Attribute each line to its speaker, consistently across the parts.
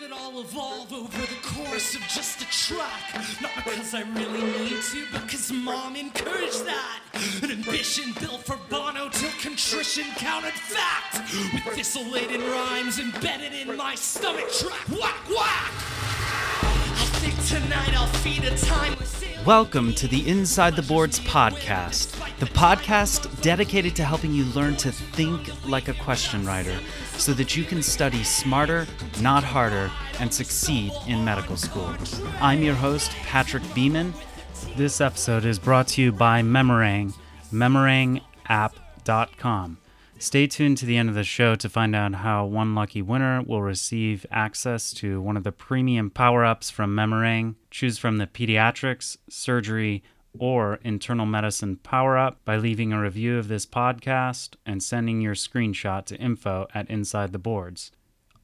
Speaker 1: That I'll evolve over the course of just a track. Not because I really need to, but because mom encouraged that. An ambition built for Bono till contrition counted fact. With thistle-laden rhymes embedded in my stomach track. Whack, whack!
Speaker 2: Welcome to the Inside the Boards podcast, the podcast dedicated to helping you learn to think like a question writer so that you can study smarter, not harder, and succeed in medical school. I'm your host, Patrick Beeman. This episode is brought to you by Memorang, memorangapp.com. Stay tuned to the end of the show to find out how one lucky winner will receive access to one of the premium power ups from Memorang. Choose from the pediatrics, surgery, or internal medicine power up by leaving a review of this podcast and sending your screenshot to info at Inside the Boards.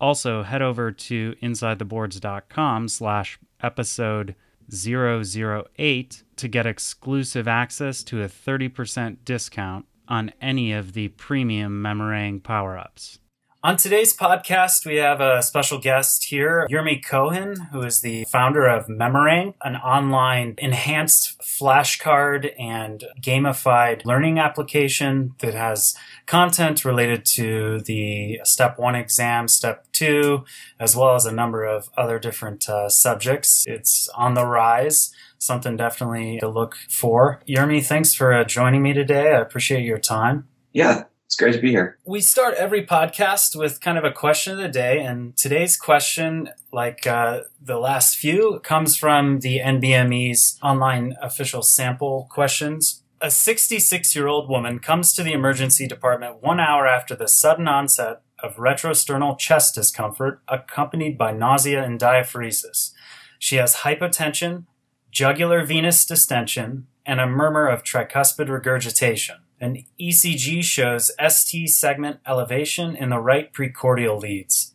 Speaker 2: Also, head over to insidetheboards.com slash episode 008 to get exclusive access to a 30% discount on any of the premium Memorang power ups. On today's podcast, we have a special guest here, Yermi Cohen, who is the founder of Memorang, an online enhanced flashcard and gamified learning application that has content related to the step one exam, step two, as well as a number of other different uh, subjects. It's on the rise something definitely to look for. Yermi, thanks for uh, joining me today. I appreciate your time.
Speaker 3: Yeah, it's great to be here.
Speaker 2: We start every podcast with kind of a question of the day, and today's question, like uh, the last few, comes from the NBME's online official sample questions. A 66 year old woman comes to the emergency department one hour after the sudden onset of retrosternal chest discomfort accompanied by nausea and diaphoresis. She has hypotension, jugular venous distension, and a murmur of tricuspid regurgitation. An ECG shows ST segment elevation in the right precordial leads.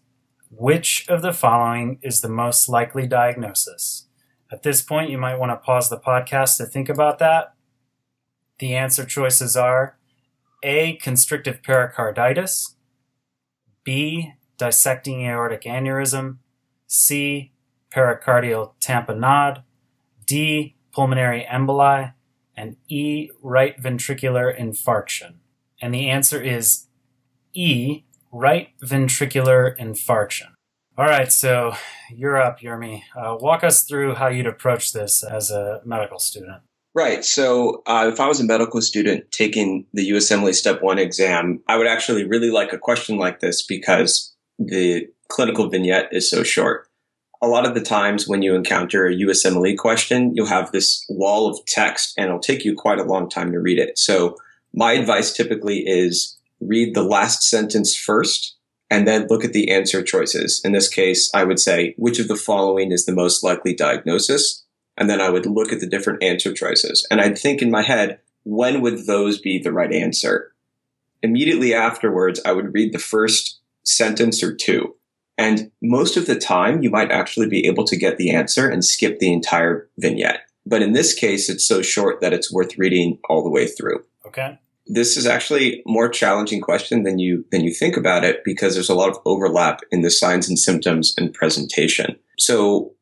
Speaker 2: Which of the following is the most likely diagnosis? At this point, you might want to pause the podcast to think about that. The answer choices are A. Constrictive pericarditis, B. Dissecting aortic aneurysm, C. Pericardial tamponade, D. Pulmonary emboli, and E. Right ventricular infarction. And the answer is E. Right ventricular infarction. All right, so you're up, Yermi. Uh, walk us through how you'd approach this as a medical student.
Speaker 3: Right. So, uh, if I was a medical student taking the USMLE Step 1 exam, I would actually really like a question like this because the clinical vignette is so short a lot of the times when you encounter a USMLE question, you'll have this wall of text and it'll take you quite a long time to read it. So my advice typically is read the last sentence first and then look at the answer choices. In this case, I would say, which of the following is the most likely diagnosis? And then I would look at the different answer choices. And I'd think in my head, when would those be the right answer? Immediately afterwards, I would read the first sentence or two and most of the time, you might actually be able to get the answer and skip the entire vignette. But in this case, it's so short that it's worth reading all the way through.
Speaker 2: Okay.
Speaker 3: This is actually more challenging question than you than you think about it because there's a lot of overlap in the signs and symptoms and presentation. So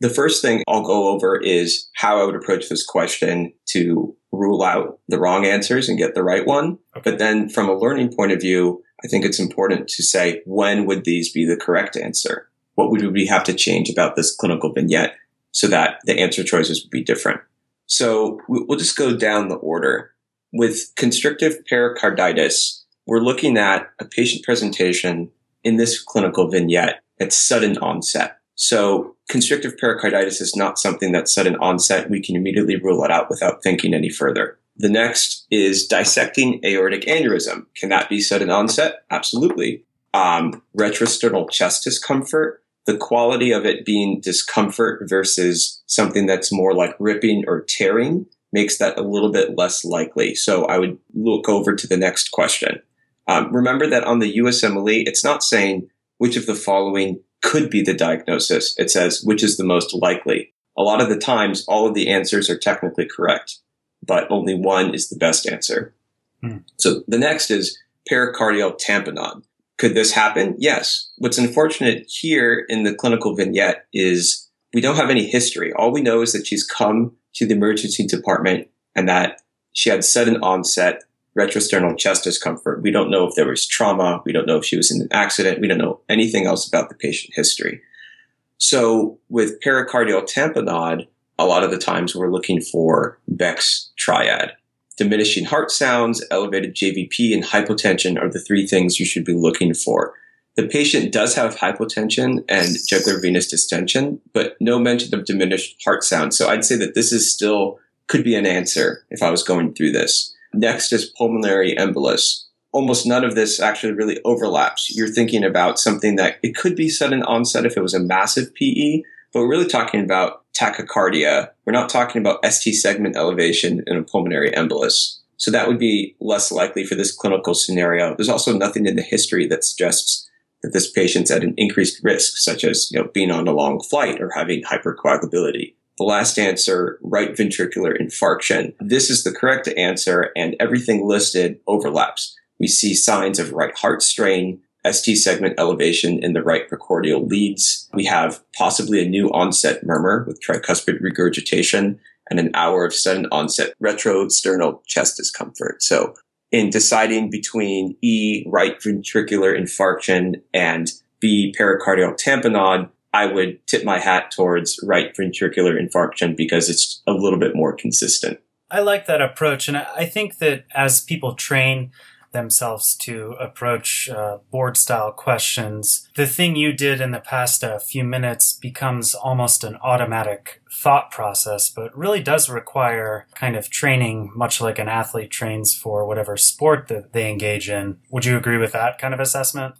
Speaker 3: the first thing I'll go over is how I would approach this question to rule out the wrong answers and get the right one. Okay. But then from a learning point of view, I think it's important to say when would these be the correct answer? What would we have to change about this clinical vignette so that the answer choices would be different? So we'll just go down the order. With constrictive pericarditis, we're looking at a patient presentation in this clinical vignette at sudden onset. So constrictive pericarditis is not something that's sudden onset. We can immediately rule it out without thinking any further. The next is dissecting aortic aneurysm. Can that be sudden onset? Absolutely. Um, retrosternal chest discomfort. the quality of it being discomfort versus something that's more like ripping or tearing makes that a little bit less likely. So I would look over to the next question. Um, remember that on the USMLE, it's not saying which of the following could be the diagnosis. It says which is the most likely. A lot of the times, all of the answers are technically correct, but only one is the best answer. Hmm. So the next is pericardial tamponade. Could this happen? Yes. What's unfortunate here in the clinical vignette is we don't have any history. All we know is that she's come to the emergency department and that she had sudden onset retrosternal chest discomfort. We don't know if there was trauma. We don't know if she was in an accident. We don't know anything else about the patient history. So with pericardial tamponade, a lot of the times we're looking for Beck's triad. Diminishing heart sounds, elevated JVP, and hypotension are the three things you should be looking for. The patient does have hypotension and jugular venous distension, but no mention of diminished heart sounds. So I'd say that this is still could be an answer if I was going through this. Next is pulmonary embolus. Almost none of this actually really overlaps. You're thinking about something that it could be sudden onset if it was a massive PE, but we're really talking about tachycardia. We're not talking about ST segment elevation in a pulmonary embolus. So that would be less likely for this clinical scenario. There's also nothing in the history that suggests that this patient's at an increased risk, such as you know, being on a long flight or having hypercoagulability. The last answer, right ventricular infarction. This is the correct answer, and everything listed overlaps. We see signs of right heart strain, ST segment elevation in the right precordial leads. We have possibly a new onset murmur with tricuspid regurgitation and an hour of sudden onset retrosternal chest discomfort. So in deciding between E, right ventricular infarction and B, pericardial tamponade, I would tip my hat towards right ventricular infarction because it's a little bit more consistent.
Speaker 2: I like that approach. And I think that as people train, themselves to approach uh, board style questions. The thing you did in the past uh, few minutes becomes almost an automatic thought process, but really does require kind of training, much like an athlete trains for whatever sport that they engage in. Would you agree with that kind of assessment?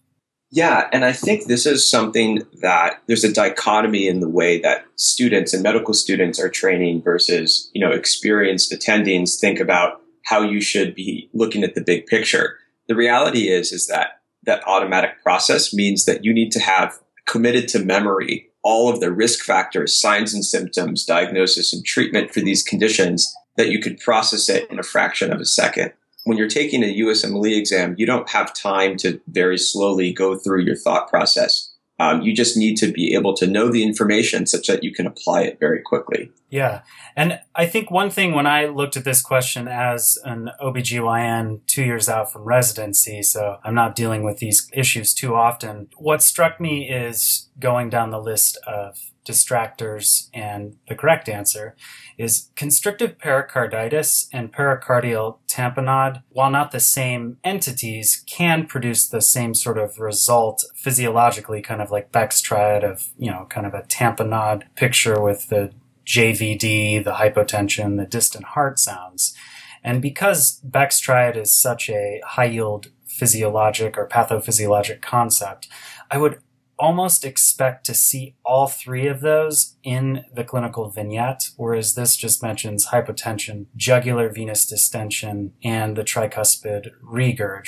Speaker 3: Yeah, and I think this is something that there's a dichotomy in the way that students and medical students are training versus, you know, experienced attendings think about how you should be looking at the big picture. The reality is, is that that automatic process means that you need to have committed to memory all of the risk factors, signs and symptoms, diagnosis and treatment for these conditions that you could process it in a fraction of a second. When you're taking a USMLE exam, you don't have time to very slowly go through your thought process. Um, you just need to be able to know the information such that you can apply it very quickly.
Speaker 2: Yeah. And I think one thing when I looked at this question as an OBGYN two years out from residency, so I'm not dealing with these issues too often, what struck me is going down the list of distractors and the correct answer is constrictive pericarditis and pericardial tamponade, while not the same entities, can produce the same sort of result physiologically, kind of like Beck's triad of, you know, kind of a tamponade picture with the JVD, the hypotension, the distant heart sounds. And because Beck's triad is such a high yield physiologic or pathophysiologic concept, I would almost expect to see all three of those in the clinical vignette, whereas this just mentions hypotension, jugular venous distension, and the tricuspid regurg.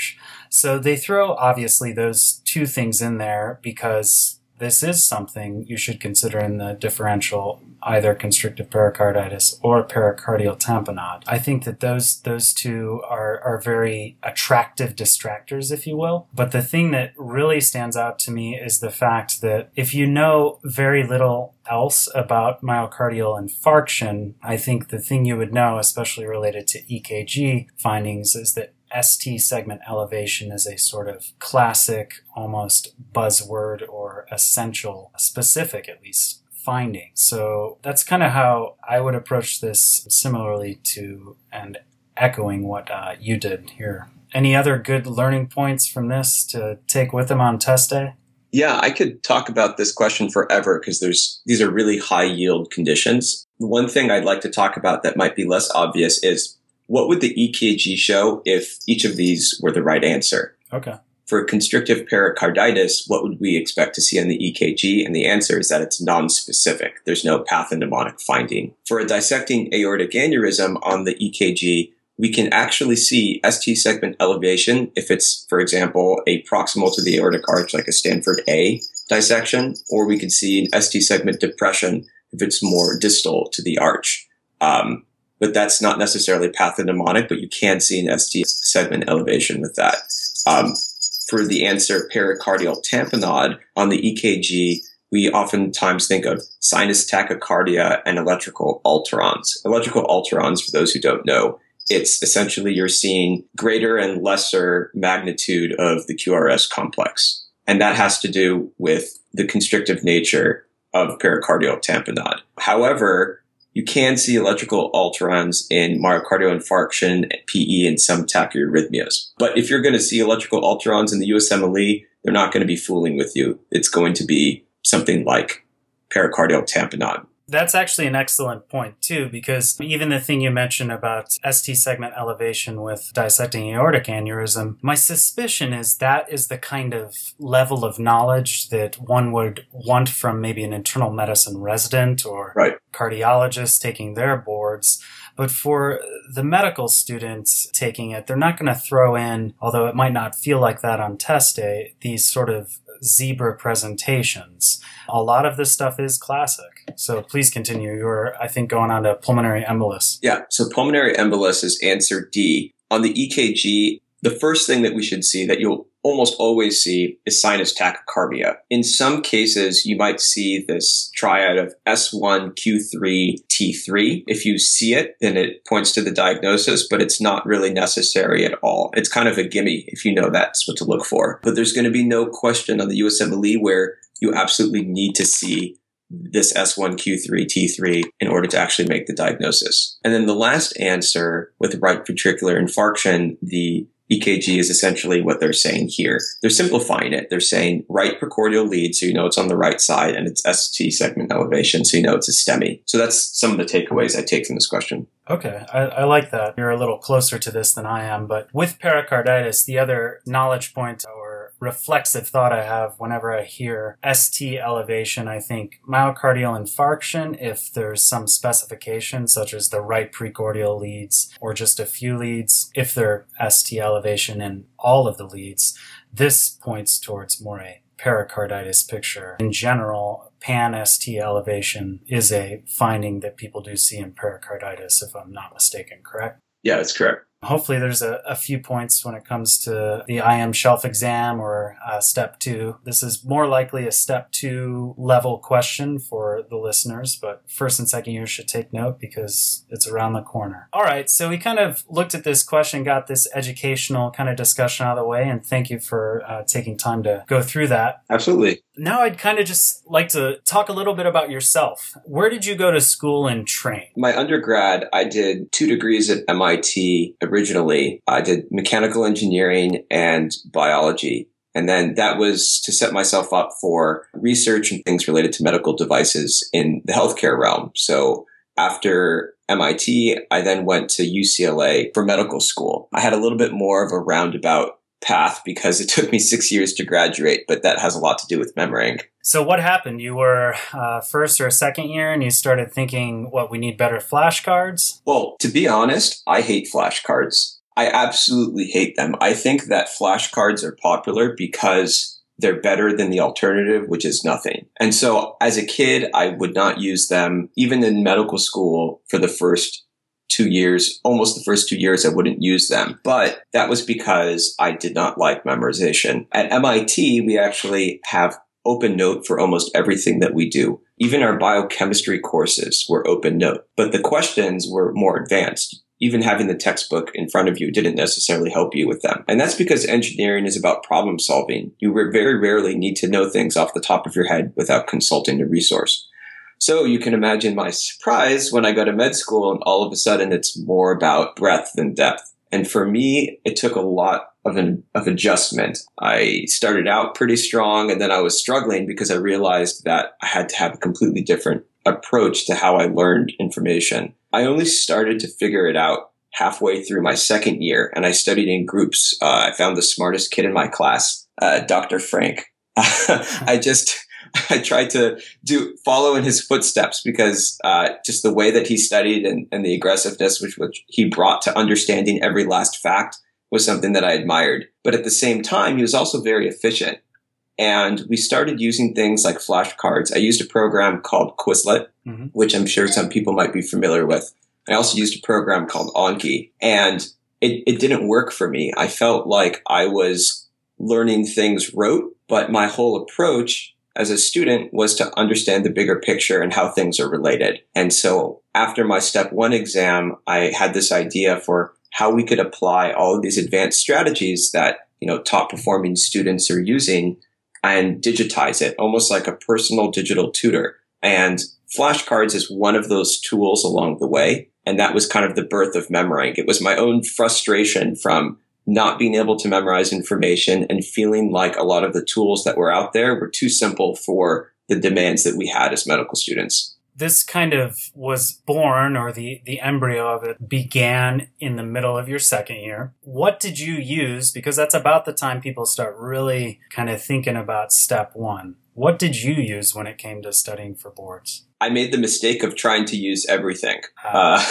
Speaker 2: So they throw obviously those two things in there because this is something you should consider in the differential either constrictive pericarditis or pericardial tamponade. I think that those those two are are very attractive distractors, if you will. But the thing that really stands out to me is the fact that if you know very little else about myocardial infarction, I think the thing you would know, especially related to EKG findings, is that ST segment elevation is a sort of classic, almost buzzword or essential, specific at least, finding. So that's kind of how I would approach this similarly to and echoing what uh, you did here. Any other good learning points from this to take with them on test day?
Speaker 3: Yeah, I could talk about this question forever because there's these are really high yield conditions. One thing I'd like to talk about that might be less obvious is what would the EKG show if each of these were the right answer?
Speaker 2: Okay.
Speaker 3: for constrictive pericarditis, what would we expect to see on the EKG? And the answer is that it's non-specific. There's no pathognomonic finding. For a dissecting aortic aneurysm on the EKG, we can actually see ST segment elevation if it's, for example, a proximal to the aortic arch, like a Stanford A dissection, or we could see an ST segment depression if it's more distal to the arch. Um, but that's not necessarily pathognomonic, but you can see an ST segment elevation with that. Um, for the answer pericardial tamponade on the EKG, we oftentimes think of sinus tachycardia and electrical alternans. Electrical alternans, for those who don't know, it's essentially you're seeing greater and lesser magnitude of the QRS complex. And that has to do with the constrictive nature of pericardial tamponade. However, you can see electrical alternans in myocardial infarction, PE, and some tachyarrhythmias. But if you're going to see electrical alternans in the USMLE, they're not going to be fooling with you. It's going to be something like pericardial tamponade.
Speaker 2: That's actually an excellent point too, because even the thing you mentioned about ST segment elevation with dissecting aortic aneurysm, my suspicion is that is the kind of level of knowledge that one would want from maybe an internal medicine resident or
Speaker 3: right.
Speaker 2: Cardiologist taking their boards. But for the medical students taking it, they're not going to throw in, although it might not feel like that on test day, these sort of zebra presentations. A lot of this stuff is classic. So please continue. You're, I think, going on to pulmonary embolus.
Speaker 3: Yeah. So pulmonary embolus is answer D. On the EKG, the first thing that we should see that you'll almost always see is sinus tachycardia. In some cases, you might see this triad of S1, Q3, T3. If you see it, then it points to the diagnosis, but it's not really necessary at all. It's kind of a gimme if you know that's what to look for. But there's going to be no question on the USMLE where you absolutely need to see this S1, Q3, T3 in order to actually make the diagnosis. And then the last answer with right ventricular infarction, the EKG is essentially what they're saying here. They're simplifying it. They're saying right precordial lead, so you know it's on the right side, and it's ST segment elevation, so you know it's a STEMI. So that's some of the takeaways I take from this question.
Speaker 2: Okay, I, I, like that. You're a little closer to this than I am, but with pericarditis, the other knowledge point reflexive thought I have whenever I hear ST elevation. I think myocardial infarction, if there's some specification, such as the right precordial leads or just a few leads, if they're ST elevation in all of the leads, this points towards more a pericarditis picture. In general, pan ST elevation is a finding that people do see in pericarditis, if I'm not mistaken, correct?
Speaker 3: Yeah, that's correct.
Speaker 2: Hopefully, there's a, a, few points when it comes to the IM shelf exam or uh, step two. This is more likely a step two level question for the listeners, but first and second years should take note because it's around the corner. All right, so we kind of looked at this question, got this educational kind of discussion out of the way, and thank you for uh, taking time to go through that.
Speaker 3: Absolutely.
Speaker 2: Now, I'd kind of just like to talk a little bit about yourself. Where did you go to school and train?
Speaker 3: My undergrad, I did two degrees at MIT originally. I did mechanical engineering and biology. And then that was to set myself up for research and things related to medical devices in the healthcare realm. So after MIT, I then went to UCLA for medical school. I had a little bit more of a roundabout path because it took me six years to graduate, but that has a lot to do with Memorang.
Speaker 2: So what happened? You were uh, first or second year, and you started thinking, "What we need better flashcards."
Speaker 3: Well, to be honest, I hate flashcards. I absolutely hate them. I think that flashcards are popular because they're better than the alternative, which is nothing. And so as a kid, I would not use them. Even in medical school for the first two years, almost the first two years, I wouldn't use them. But that was because I did not like memorization. At MIT, we actually have open note for almost everything that we do. Even our biochemistry courses were open note, but the questions were more advanced. Even having the textbook in front of you didn't necessarily help you with them. And that's because engineering is about problem solving. You very rarely need to know things off the top of your head without consulting a resource. So you can imagine my surprise when I go to med school and all of a sudden it's more about breadth than depth. And for me, it took a lot of an of adjustment. I started out pretty strong and then I was struggling because I realized that I had to have a completely different approach to how I learned information. I only started to figure it out halfway through my second year and I studied in groups. Uh, I found the smartest kid in my class, uh, Dr. Frank. I just, I tried to do follow in his footsteps because uh, just the way that he studied and, and the aggressiveness which, which he brought to understanding every last fact was something that I admired. But at the same time, he was also very efficient. And we started using things like flashcards. I used a program called Quizlet, mm-hmm. which I'm sure some people might be familiar with. I also used a program called Anki, and it, it didn't work for me. I felt like I was learning things rote, but my whole approach as a student was to understand the bigger picture and how things are related. And so after my step one exam, I had this idea for how we could apply all of these advanced strategies that, you know, top performing students are using and digitize it almost like a personal digital tutor. And flashcards is one of those tools along the way. And that was kind of the birth of Memorang. It was my own frustration from not being able to memorize information and feeling like a lot of the tools that were out there were too simple for the demands that we had as medical students
Speaker 2: this kind of was born or the, the embryo of it began in the middle of your second year. What did you use? Because that's about the time people start really kind of thinking about step one. What did you use when it came to studying for boards?
Speaker 3: I made the mistake of trying to use everything. Uh,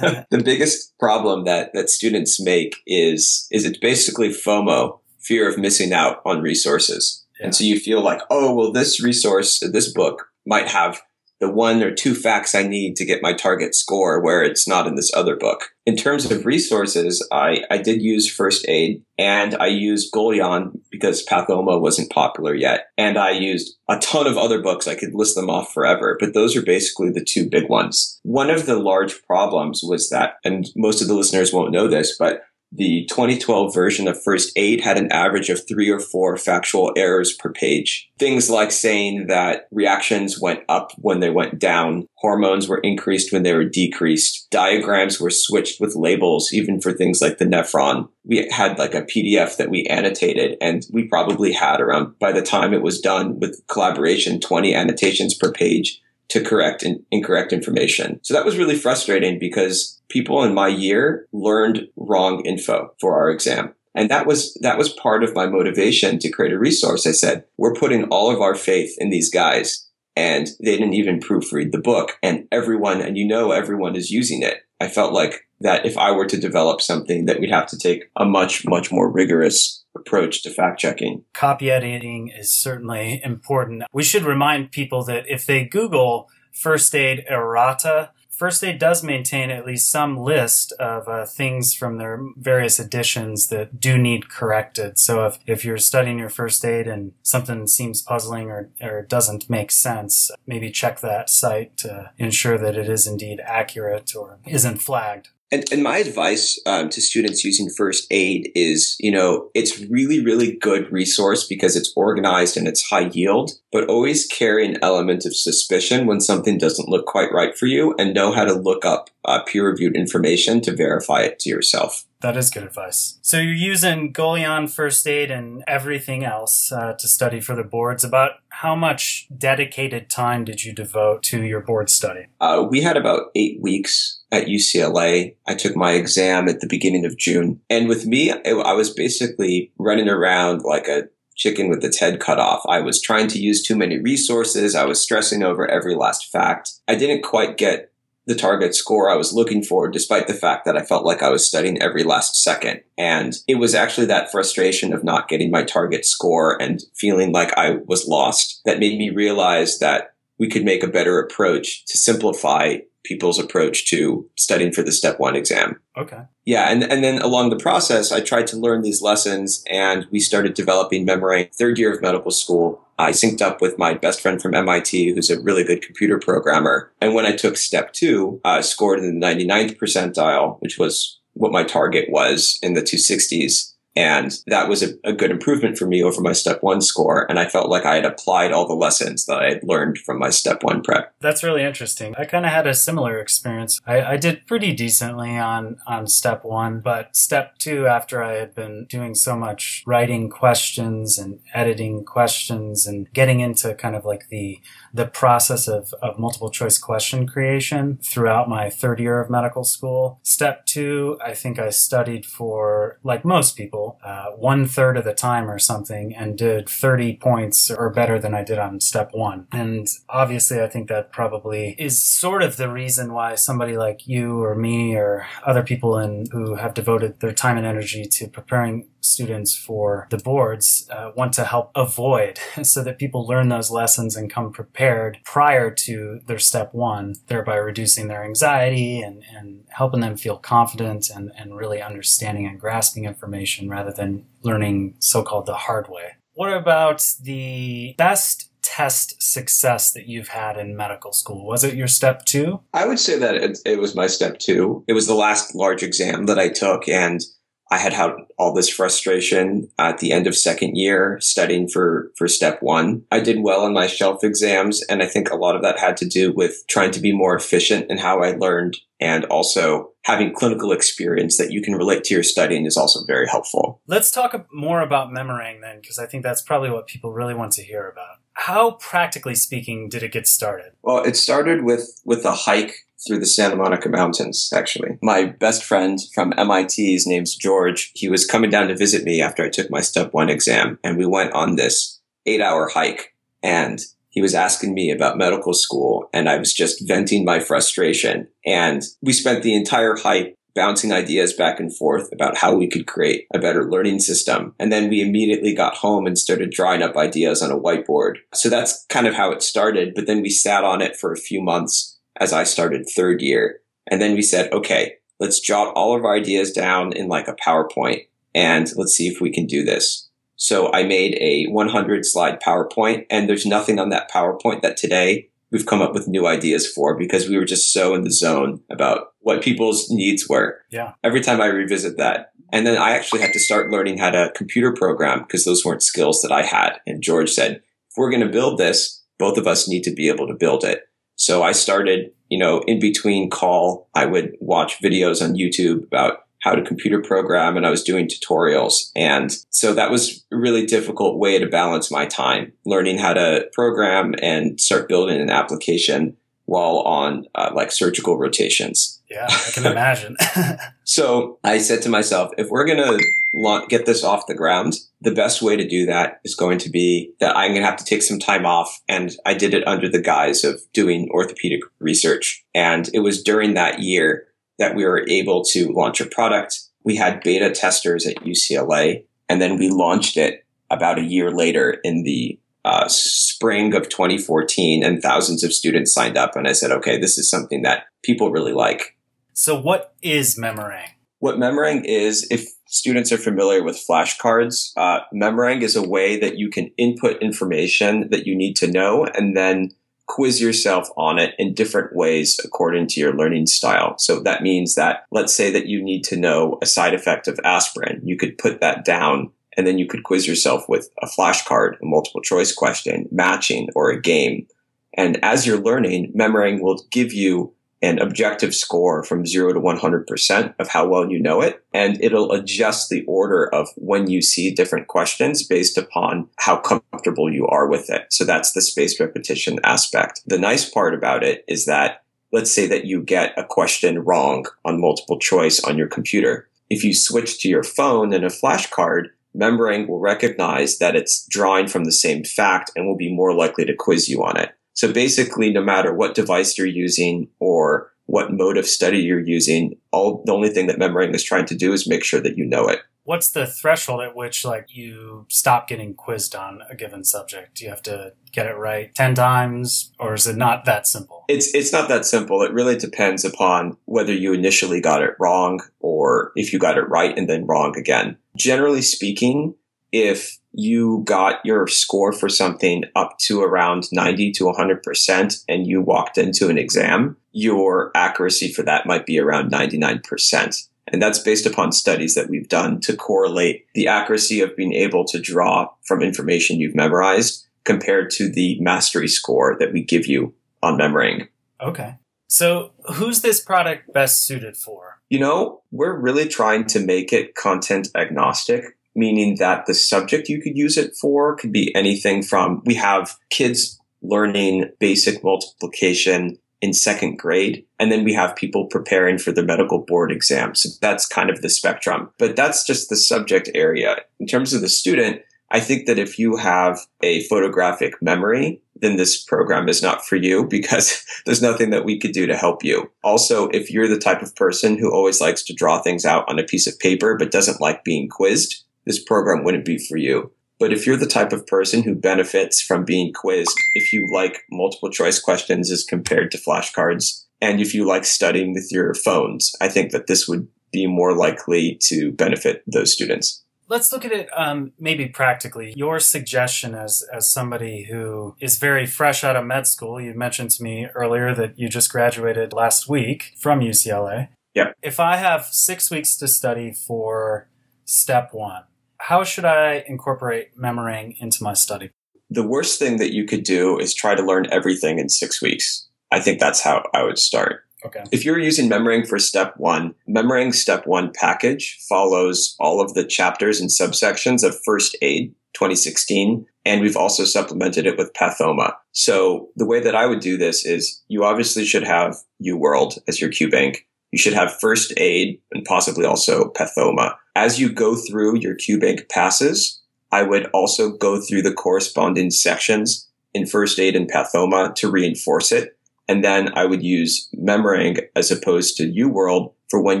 Speaker 3: uh the biggest problem that, that students make is, is it's basically FOMO, fear of missing out on resources. Yeah. And so you feel like, oh, well, this resource, this book might have the one or two facts I need to get my target score where it's not in this other book. In terms of resources, I, I did use first aid and I used Goljan because Pathoma wasn't popular yet. And I used a ton of other books. I could list them off forever, but those are basically the two big ones. One of the large problems was that, and most of the listeners won't know this, but the 2012 version of First Aid had an average of three or four factual errors per page. Things like saying that reactions went up when they went down, hormones were increased when they were decreased, diagrams were switched with labels, even for things like the nephron. We had like a PDF that we annotated, and we probably had around, by the time it was done with collaboration, 20 annotations per page to correct in, incorrect information. So that was really frustrating because people in my year learned wrong info for our exam. And that was, that was part of my motivation to create a resource. I said, we're putting all of our faith in these guys and they didn't even proofread the book and everyone, and you know, everyone is using it. I felt like that if I were to develop something that we'd have to take a much, much more rigorous approach to fact checking.
Speaker 2: Copy editing is certainly important. We should remind people that if they Google first aid errata, First Aid does maintain at least some list of uh, things from their various editions that do need corrected. So if, if you're studying your first aid and something seems puzzling or, or doesn't make sense, maybe check that site to ensure that it is indeed accurate or isn't flagged.
Speaker 3: And, and my advice um, to students using first aid is, you know, it's really, really good resource because it's organized and it's high yield, but always carry an element of suspicion when something doesn't look quite right for you and know how to look up uh, peer reviewed information to verify it to yourself.
Speaker 2: That is good advice. So you're using Goljan First Aid and everything else uh, to study for the boards. About how much dedicated time did you devote to your board study?
Speaker 3: Uh, we had about eight weeks at UCLA. I took my exam at the beginning of June. And with me, I was basically running around like a chicken with its head cut off. I was trying to use too many resources. I was stressing over every last fact. I didn't quite get the target score I was looking for, despite the fact that I felt like I was studying every last second. And it was actually that frustration of not getting my target score and feeling like I was lost that made me realize that we could make a better approach to simplify people's approach to studying for the step one exam.
Speaker 2: Okay.
Speaker 3: Yeah. And, and then along the process, I tried to learn these lessons and we started developing Memorang third year of medical school. I synced up with my best friend from MIT, who's a really good computer programmer. And when I took step two, I scored in the 99th percentile, which was what my target was in the 260s. And that was a, a, good improvement for me over my step one score. And I felt like I had applied all the lessons that I had learned from my step one prep.
Speaker 2: That's really interesting. I kind of had a similar experience. I, I, did pretty decently on, on step one, but step two, after I had been doing so much writing questions and editing questions and getting into kind of like the, the process of, of multiple choice question creation throughout my third year of medical school. Step two, I think I studied for, like most people, uh, one third of the time or something and did 30 points or better than I did on step one. And obviously, I think that probably is sort of the reason why somebody like you or me or other people in, who have devoted their time and energy to preparing students for the boards uh, want to help avoid so that people learn those lessons and come prepared prior to their step one, thereby reducing their anxiety and, and helping them feel confident and, and really understanding and grasping information rather than learning so-called the hard way. What about the best test success that you've had in medical school? Was it your step two?
Speaker 3: I would say that it, it was my step two. It was the last large exam that I took and I had had all this frustration at the end of second year studying for, for step one. I did well on my shelf exams. And I think a lot of that had to do with trying to be more efficient in how I learned and also having clinical experience that you can relate to your studying is also very helpful.
Speaker 2: Let's talk more about Memorang then, because I think that's probably what people really want to hear about. How practically speaking did it get started?
Speaker 3: Well, it started with, with a hike through the Santa Monica Mountains, actually. My best friend from MIT, his name's George, he was coming down to visit me after I took my step one exam, and we went on this eight hour hike. And he was asking me about medical school, and I was just venting my frustration. And we spent the entire hike bouncing ideas back and forth about how we could create a better learning system. And then we immediately got home and started drawing up ideas on a whiteboard. So that's kind of how it started. But then we sat on it for a few months as I started third year. And then we said, okay, let's jot all of our ideas down in like a PowerPoint and let's see if we can do this. So I made a 100 slide PowerPoint and there's nothing on that PowerPoint that today we've come up with new ideas for because we were just so in the zone about what people's needs were.
Speaker 2: Yeah.
Speaker 3: Every time I revisit that. And then I actually had to start learning how to computer program because those weren't skills that I had. And George said, if we're going to build this, both of us need to be able to build it. So I started, you know, in between call, I would watch videos on YouTube about how to computer program and I was doing tutorials. And so that was a really difficult way to balance my time, learning how to program and start building an application while on uh, like surgical rotations.
Speaker 2: Yeah, I can imagine.
Speaker 3: so I said to myself, if we're going to get this off the ground, the best way to do that is going to be that I'm going to have to take some time off. And I did it under the guise of doing orthopedic research. And it was during that year that we were able to launch a product. We had beta testers at UCLA and then we launched it about a year later in the uh, spring of 2014 and thousands of students signed up. And I said, okay, this is something that people really like.
Speaker 2: So what is Memorang?
Speaker 3: What Memorang is, if students are familiar with flashcards, uh, Memorang is a way that you can input information that you need to know and then quiz yourself on it in different ways according to your learning style. So that means that let's say that you need to know a side effect of aspirin. You could put that down and then you could quiz yourself with a flashcard, a multiple choice question, matching, or a game. And as you're learning, Memorang will give you an objective score from zero to 100% of how well you know it. And it'll adjust the order of when you see different questions based upon how comfortable you are with it. So that's the spaced repetition aspect. The nice part about it is that let's say that you get a question wrong on multiple choice on your computer. If you switch to your phone and a flashcard, Memorang will recognize that it's drawing from the same fact and will be more likely to quiz you on it. So basically, no matter what device you're using or what mode of study you're using, all the only thing that Memorang is trying to do is make sure that you know it.
Speaker 2: What's the threshold at which like you stop getting quizzed on a given subject? Do you have to get it right 10 times or is it not that simple?
Speaker 3: It's it's not that simple. It really depends upon whether you initially got it wrong or if you got it right and then wrong again. Generally speaking, if you got your score for something up to around 90 to 100% and you walked into an exam, your accuracy for that might be around 99%. And that's based upon studies that we've done to correlate the accuracy of being able to draw from information you've memorized compared to the mastery score that we give you on Memorang.
Speaker 2: Okay. So who's this product best suited for?
Speaker 3: You know, we're really trying to make it content agnostic, meaning that the subject you could use it for could be anything from we have kids learning basic multiplication in second grade. And then we have people preparing for the medical board exams. So that's kind of the spectrum, but that's just the subject area. In terms of the student, I think that if you have a photographic memory, then this program is not for you because there's nothing that we could do to help you. Also, if you're the type of person who always likes to draw things out on a piece of paper but doesn't like being quizzed, this program wouldn't be for you. But if you're the type of person who benefits from being quizzed, if you like multiple choice questions as compared to flashcards, and if you like studying with your phones, I think that this would be more likely to benefit those students.
Speaker 2: Let's look at it um, maybe practically. Your suggestion as as somebody who is very fresh out of med school. You mentioned to me earlier that you just graduated last week from UCLA.
Speaker 3: Yeah.
Speaker 2: If I have six weeks to study for step one, how should I incorporate Memorang into my study?
Speaker 3: The worst thing that you could do is try to learn everything in six weeks. I think that's how I would start.
Speaker 2: Okay.
Speaker 3: If you're using Memorang for step one, Memorang step one package follows all of the chapters and subsections of first aid 2016. And we've also supplemented it with Pathoma. So the way that I would do this is you obviously should have UWorld as your QBank. You should have first aid and possibly also Pathoma. As you go through your QBank passes, I would also go through the corresponding sections in first aid and Pathoma to reinforce it and then I would use Memorang as opposed to UWorld for when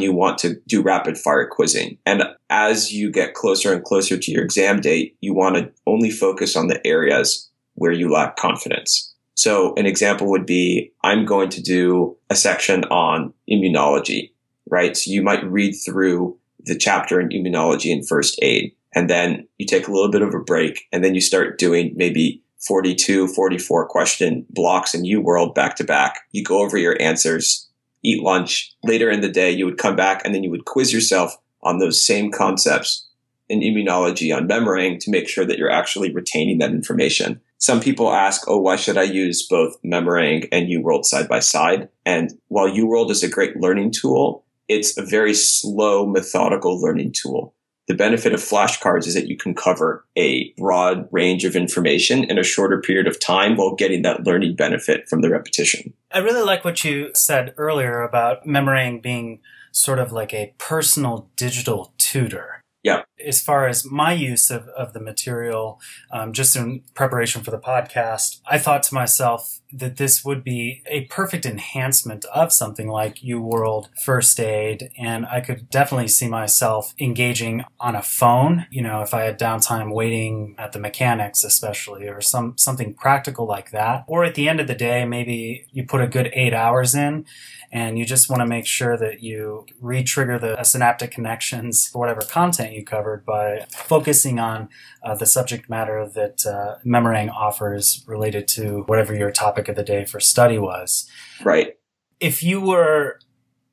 Speaker 3: you want to do rapid fire quizzing. And as you get closer and closer to your exam date, you want to only focus on the areas where you lack confidence. So an example would be, I'm going to do a section on immunology, right? So you might read through the chapter in immunology and first aid, and then you take a little bit of a break, and then you start doing maybe 42, 44 question blocks in UWorld back to back. You go over your answers, eat lunch. Later in the day, you would come back and then you would quiz yourself on those same concepts in immunology on Memorang to make sure that you're actually retaining that information. Some people ask, oh, why should I use both Memorang and UWorld side by side? And while UWorld is a great learning tool, it's a very slow, methodical learning tool. The benefit of flashcards is that you can cover a broad range of information in a shorter period of time while getting that learning benefit from the repetition.
Speaker 2: I really like what you said earlier about Memorang being sort of like a personal digital tutor.
Speaker 3: Yeah.
Speaker 2: As far as my use of, of the material, um, just in preparation for the podcast, I thought to myself that this would be a perfect enhancement of something like UWorld First Aid. And I could definitely see myself engaging on a phone, you know, if I had downtime waiting at the mechanics, especially, or some, something practical like that. Or at the end of the day, maybe you put a good eight hours in and you just want to make sure that you re-trigger the synaptic connections for whatever content you covered by focusing on uh, the subject matter that uh, Memorang offers related to whatever your topic of the day for study was.
Speaker 3: Right.
Speaker 2: If you were,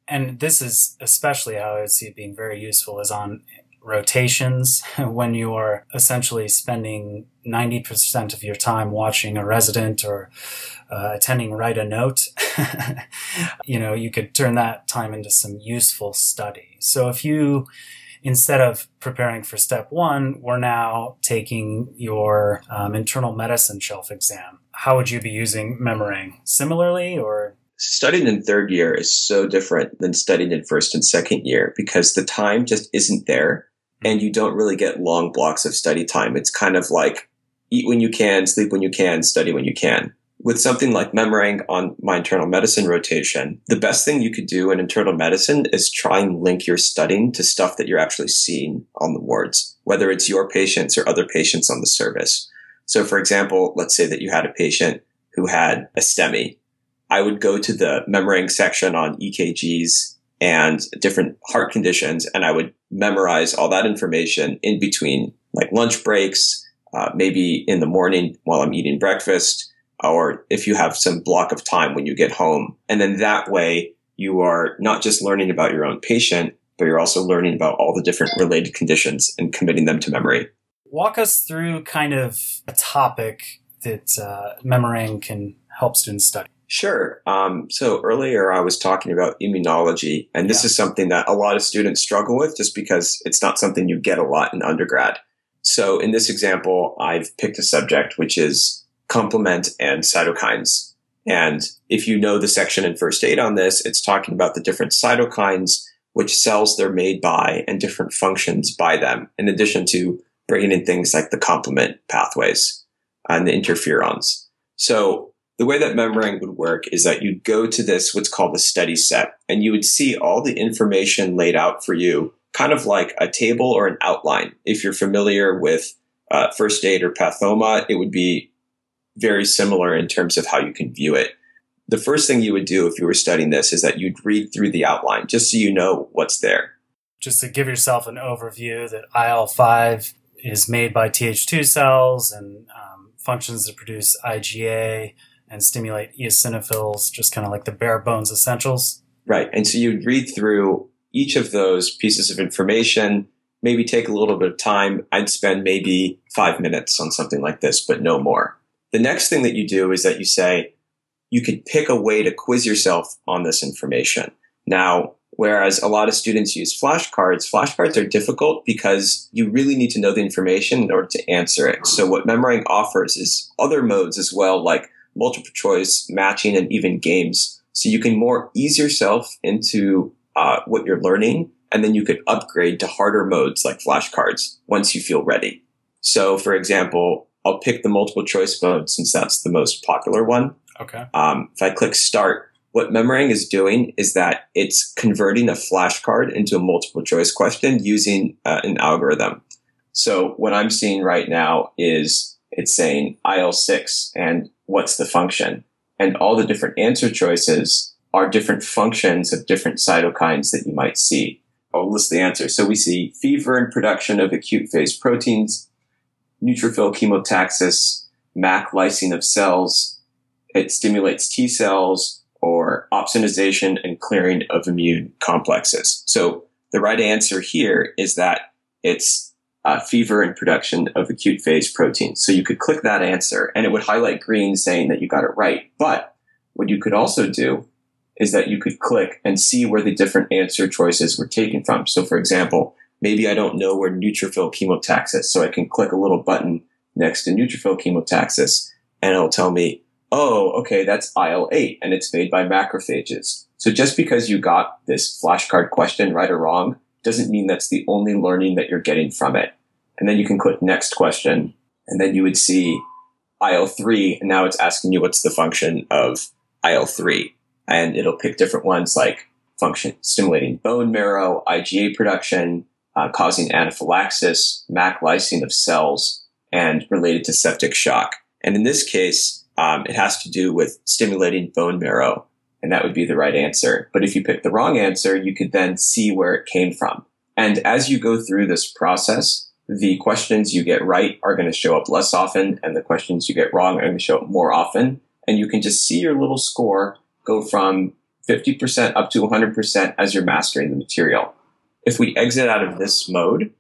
Speaker 2: and this is especially how I would see it being very useful, is on rotations when you are essentially spending 90% of your time watching a resident or uh, attending write a note. You know you could turn that time into some useful study. So if you instead of preparing for step one we're now taking your um, internal medicine shelf exam how would you be using memorang similarly or?
Speaker 3: Studying in third year is so different than studying in first and second year because the time just isn't there and you don't really get long blocks of study time. It's kind of like eat when you can, sleep when you can, study when you can. With something like Memorang on my internal medicine rotation, the best thing you could do in internal medicine is try and link your studying to stuff that you're actually seeing on the wards, whether it's your patients or other patients on the service. So for example, let's say that you had a patient who had a STEMI. I would go to the Memorang section on EKGs and different heart conditions. And I would memorize all that information in between like lunch breaks, uh, maybe in the morning while I'm eating breakfast, or if you have some block of time when you get home. And then that way you are not just learning about your own patient, but you're also learning about all the different related conditions and committing them to memory.
Speaker 2: Walk us through kind of a topic that uh, Memorang can help students study.
Speaker 3: Sure. Um, so earlier I was talking about immunology, and this yeah. is something that a lot of students struggle with just because it's not something you get a lot in undergrad. So in this example, I've picked a subject which is complement and cytokines. And if you know the section in first aid on this, it's talking about the different cytokines, which cells they're made by and different functions by them, in addition to bringing in things like the complement pathways and the interferons. So the way that Memorang would work is that you'd go to this, what's called a study set, and you would see all the information laid out for you, kind of like a table or an outline. If you're familiar with uh, first aid or pathoma, it would be very similar in terms of how you can view it. The first thing you would do if you were studying this is that you'd read through the outline just so you know what's there.
Speaker 2: Just to give yourself an overview that IL 5 is made by Th2 cells and um, functions to produce IgA and stimulate eosinophils, just kind of like the bare bones essentials.
Speaker 3: Right. And so you'd read through each of those pieces of information, maybe take a little bit of time. I'd spend maybe five minutes on something like this, but no more. The next thing that you do is that you say, you could pick a way to quiz yourself on this information. Now, whereas a lot of students use flashcards, flashcards are difficult because you really need to know the information in order to answer it. So what Memorang offers is other modes as well, like multiple choice, matching, and even games. So you can more ease yourself into uh, what you're learning, and then you could upgrade to harder modes like flashcards once you feel ready. So, for example, I'll pick the multiple choice mode since that's the most popular one.
Speaker 2: Okay.
Speaker 3: Um, if I click start, what Memorang is doing is that it's converting a flashcard into a multiple choice question using uh, an algorithm. So what I'm seeing right now is it's saying IL6 and what's the function. And all the different answer choices are different functions of different cytokines that you might see. I'll list the answer. So we see fever and production of acute phase proteins, neutrophil chemotaxis, MAC lysing of cells. It stimulates T cells or opsonization and clearing of immune complexes. So the right answer here is that it's uh, fever and production of acute phase proteins. So you could click that answer and it would highlight green saying that you got it right. But what you could also do is that you could click and see where the different answer choices were taken from. So for example, maybe I don't know where neutrophil chemotaxis, so I can click a little button next to neutrophil chemotaxis and it'll tell me, oh, okay, that's IL-8 and it's made by macrophages. So just because you got this flashcard question right or wrong doesn't mean that's the only learning that you're getting from it. And then you can click next question and then you would see IL3 and now it's asking you what's the function of IL3 and it'll pick different ones like function stimulating bone marrow, IgA production, uh, causing anaphylaxis, MAC lysing of cells, and related to septic shock. And in this case, um, it has to do with stimulating bone marrow and that would be the right answer. But if you pick the wrong answer, you could then see where it came from. And as you go through this process, the questions you get right are going to show up less often, and the questions you get wrong are going to show up more often. And you can just see your little score go from 50% up to 100% as you're mastering the material. If we exit out of this mode,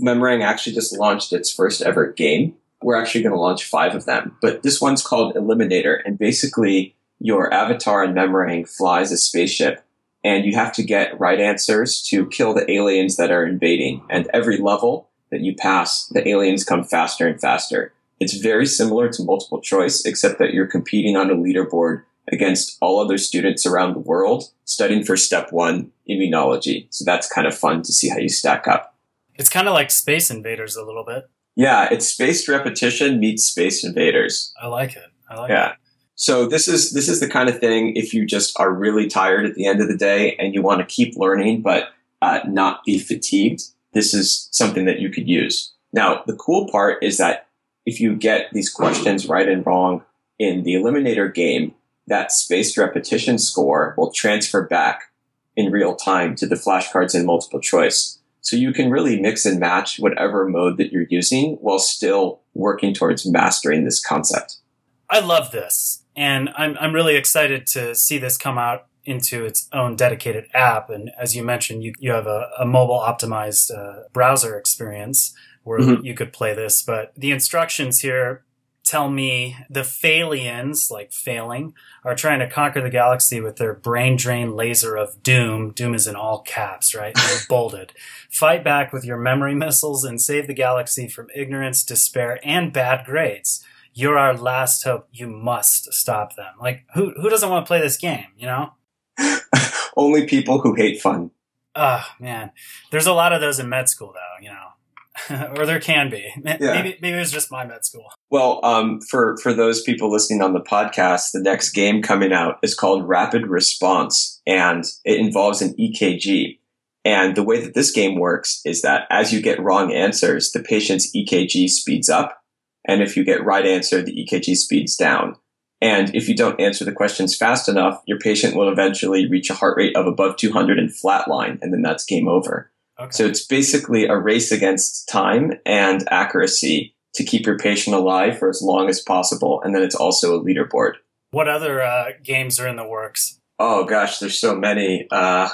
Speaker 3: Memorang actually just launched its first ever game. We're actually going to launch five of them, but this one's called Eliminator. And basically, your avatar in Memorang flies a spaceship and you have to get right answers to kill the aliens that are invading. And every level that you pass, the aliens come faster and faster. It's very similar to multiple choice, except that you're competing on a leaderboard against all other students around the world studying for step one immunology. So that's kind of fun to see how you stack up.
Speaker 2: It's kind of like Space Invaders a little bit.
Speaker 3: Yeah, it's spaced repetition meets Space Invaders.
Speaker 2: I like it. I like
Speaker 3: yeah.
Speaker 2: it.
Speaker 3: So this is this is the kind of thing if you just are really tired at the end of the day and you want to keep learning but uh, not be fatigued. This is something that you could use. Now the cool part is that if you get these questions right and wrong in the eliminator game, that spaced repetition score will transfer back in real time to the flashcards in multiple choice. So you can really mix and match whatever mode that you're using while still working towards mastering this concept.
Speaker 2: I love this and I'm I'm really excited to see this come out into its own dedicated app. And as you mentioned, you, you have a, a mobile optimized uh, browser experience where
Speaker 3: Mhm.
Speaker 2: you could play this. But the instructions here tell me the Phalians, like failing, are trying to conquer the galaxy with their brain drain laser of doom. Doom is in all caps, right? They're bolded. Fight back with your memory missiles and save the galaxy from ignorance, despair, and bad grades. You're our last hope. You must stop them. Like, who, who doesn't want to play this game, you know?
Speaker 3: Only people who hate fun.
Speaker 2: Oh, man. There's a lot of those in med school, though, you know? or there can be.
Speaker 3: Yeah.
Speaker 2: Maybe, maybe it was just my med school.
Speaker 3: Well, um, for for those people listening on the podcast, the next game coming out is called Rapid Response, and it involves an EKG. And the way that this game works is that as you get wrong answers, the patient's EKG speeds up, and if you get right answer, the EKG speeds down. And if you don't answer the questions fast enough, your patient will eventually reach a heart rate of above 200 and flatline, and then that's game over.
Speaker 2: Okay.
Speaker 3: So it's basically a race against time and accuracy to keep your patient alive for as long as possible. And then it's also a leaderboard.
Speaker 2: what other uh, games are in the works?
Speaker 3: Oh gosh, there's so many. Uh,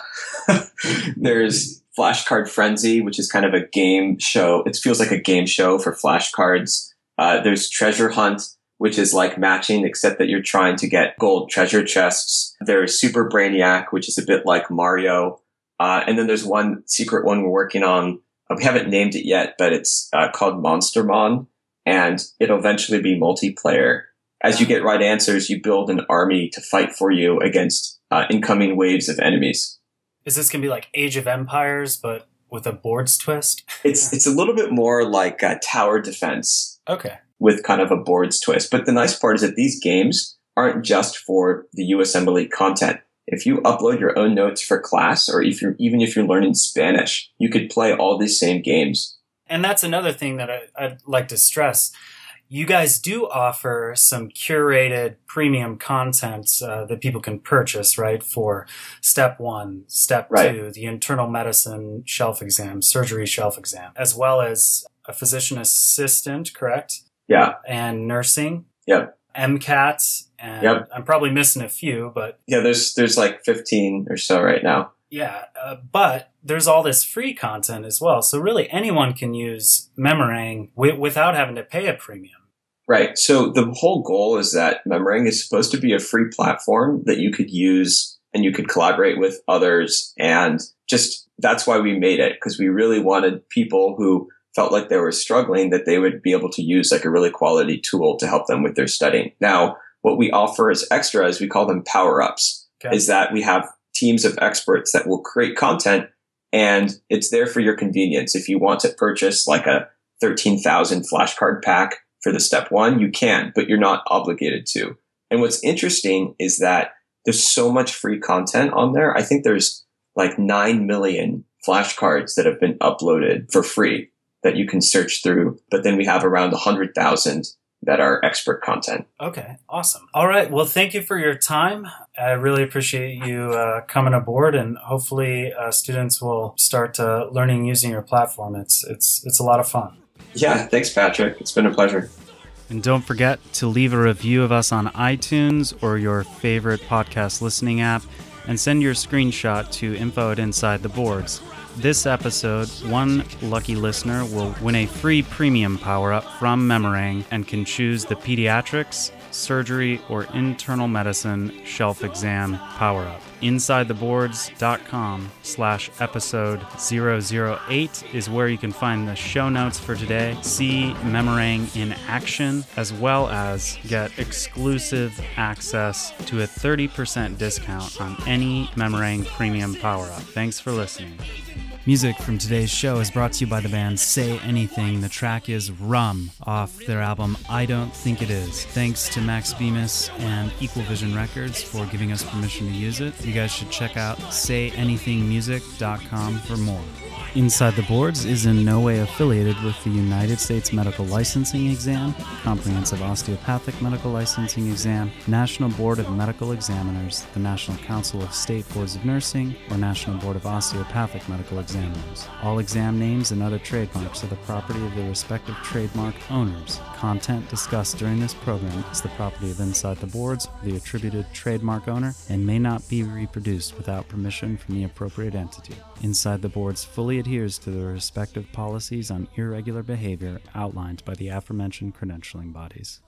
Speaker 3: there's Flashcard Frenzy, which is kind of a game show. It feels like a game show for flashcards. Uh, there's Treasure Hunt, which is like matching, except that you're trying to get gold treasure chests. There's Super Brainiac, which is a bit like Mario. Uh, and then there's one secret one we're working on. Uh, we haven't named it yet, but it's uh, called Monstermon, and it'll eventually be multiplayer. As you get right answers, you build an army to fight for you against uh, incoming waves of enemies.
Speaker 2: Is this to be like Age of Empires, but with a boards twist?
Speaker 3: It's it's a little bit more like uh, tower defense
Speaker 2: Okay.
Speaker 3: with kind of a boards twist. But the nice part is that these games aren't just for the USMLE content. If you upload your own notes for class, or if you're even if you're learning Spanish, you could play all these same games.
Speaker 2: And that's another thing that I, I'd like to stress. You guys do offer some curated premium content uh, that people can purchase, right? For step one, step
Speaker 3: Right.
Speaker 2: two, the internal medicine shelf exam, surgery shelf exam, as well as a physician assistant, correct?
Speaker 3: Yeah,
Speaker 2: And nursing.
Speaker 3: Yep.
Speaker 2: MCAT. And
Speaker 3: Yep.
Speaker 2: I'm probably missing a few, but
Speaker 3: yeah. There's there's like 15 or so right now.
Speaker 2: Yeah, uh, but there's all this free content as well. So really, anyone can use Memorang wi- without having to pay a premium.
Speaker 3: Right. So the whole goal is that Memorang is supposed to be a free platform that you could use and you could collaborate with others. And just that's why we made it because we really wanted people who felt like they were struggling that they would be able to use like a really quality tool to help them with their studying. Now, what we offer as extra is we call them power ups
Speaker 2: Okay.
Speaker 3: is that we have teams of experts that will create content and it's there for your convenience. If you want to purchase like a 13,000 flashcard pack for the step one, you can, but you're not obligated to. And what's interesting is that there's so much free content on there. I think there's like 9 million flashcards that have been uploaded for free that you can search through. But then we have around 100,000 that are expert content.
Speaker 2: Okay, awesome. All right, well, thank you for your time. I really appreciate you uh, coming aboard, and hopefully, uh, students will start uh, learning using your platform. It's it's it's a lot of fun.
Speaker 3: Yeah. Thanks, Patrick. It's been a pleasure.
Speaker 2: And don't forget to leave a review of us on iTunes or your favorite podcast listening app and send your screenshot to info at Inside the Boards. This episode, one lucky listener will win a free premium power up from Memorang and can choose the pediatrics, surgery, or internal medicine shelf exam power up. InsideTheBoards.com slash episode 008 is where you can find the show notes for today, see Memorang in action, as well as get exclusive access to a 30% discount on any Memorang premium power up. Thanks for listening. Music from today's show is brought to you by the band Say Anything. The track is Rum off their album I Don't Think It Is. Thanks to Max Bemis and Equal Vision Records for giving us permission to use it. You guys should check out sayanythingmusic.com for more. Inside the Boards is in no way affiliated with the United States Medical Licensing Exam, Comprehensive Osteopathic Medical Licensing Exam, National Board of Medical Examiners, the National Council of State Boards of Nursing, or National Board of Osteopathic Medical Examiners. All exam names and other trademarks are the property of the respective trademark owners. Content discussed during this program is the property of Inside the Boards, the attributed trademark owner, and may not be reproduced without permission from the appropriate entity. Inside the Boards adheres to the respective policies on irregular behavior outlined by the aforementioned credentialing bodies.